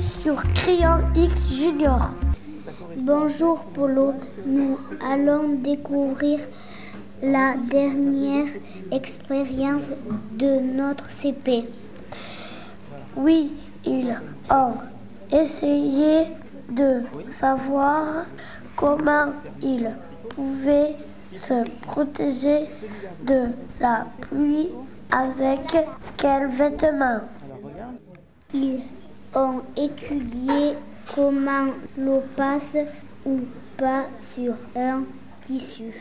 sur Crayon X Junior. Bonjour Polo, nous allons découvrir la dernière expérience de notre CP. Oui, ils ont essayé de savoir comment ils pouvaient se protéger de la pluie avec quels vêtements. Ils ont étudié comment l'eau passe ou pas sur un tissu.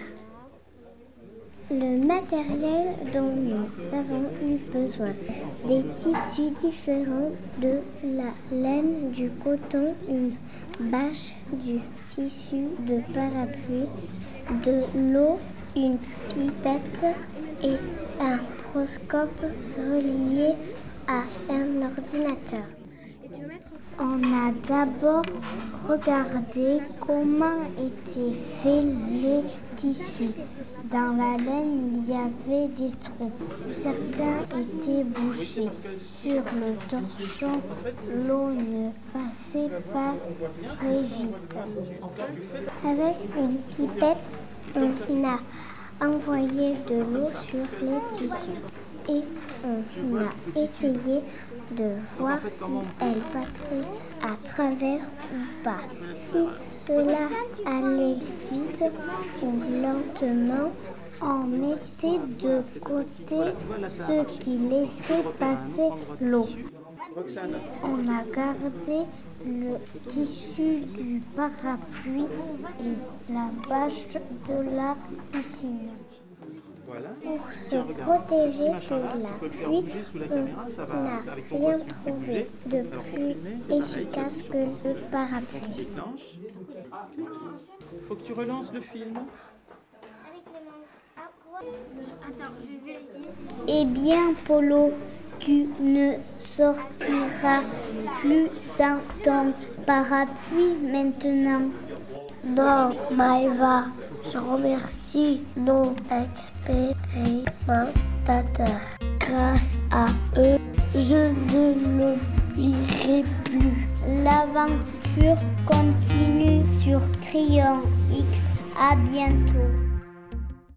Le matériel dont nous avons eu besoin, des tissus différents, de la laine, du coton, une bâche, du tissu de parapluie, de l'eau, une pipette et un proscope relié à un ordinateur. On a d'abord regardé comment étaient faits les tissus. Dans la laine, il y avait des trous. Certains étaient bouchés. Sur le torchon, l'eau ne passait pas très vite. Avec une pipette, on a envoyé de l'eau sur les tissus et on a essayé de voir si elle passait à travers ou pas. Si cela allait vite ou lentement, on mettait de côté ce qui laissait passer l'eau. On a gardé le tissu du parapluie et la bâche de la piscine. Pour se protéger de la pluie, on n'a rien trouvé de plus efficace que le parapluie. Faut que tu relances le film. Eh bien, Polo, tu ne sortiras plus sans ton parapluie maintenant. Non, Maëva, je remercie nos expérimentateurs. Grâce à eux, je ne l'oublierai plus. L'aventure continue sur Crayon X. À bientôt.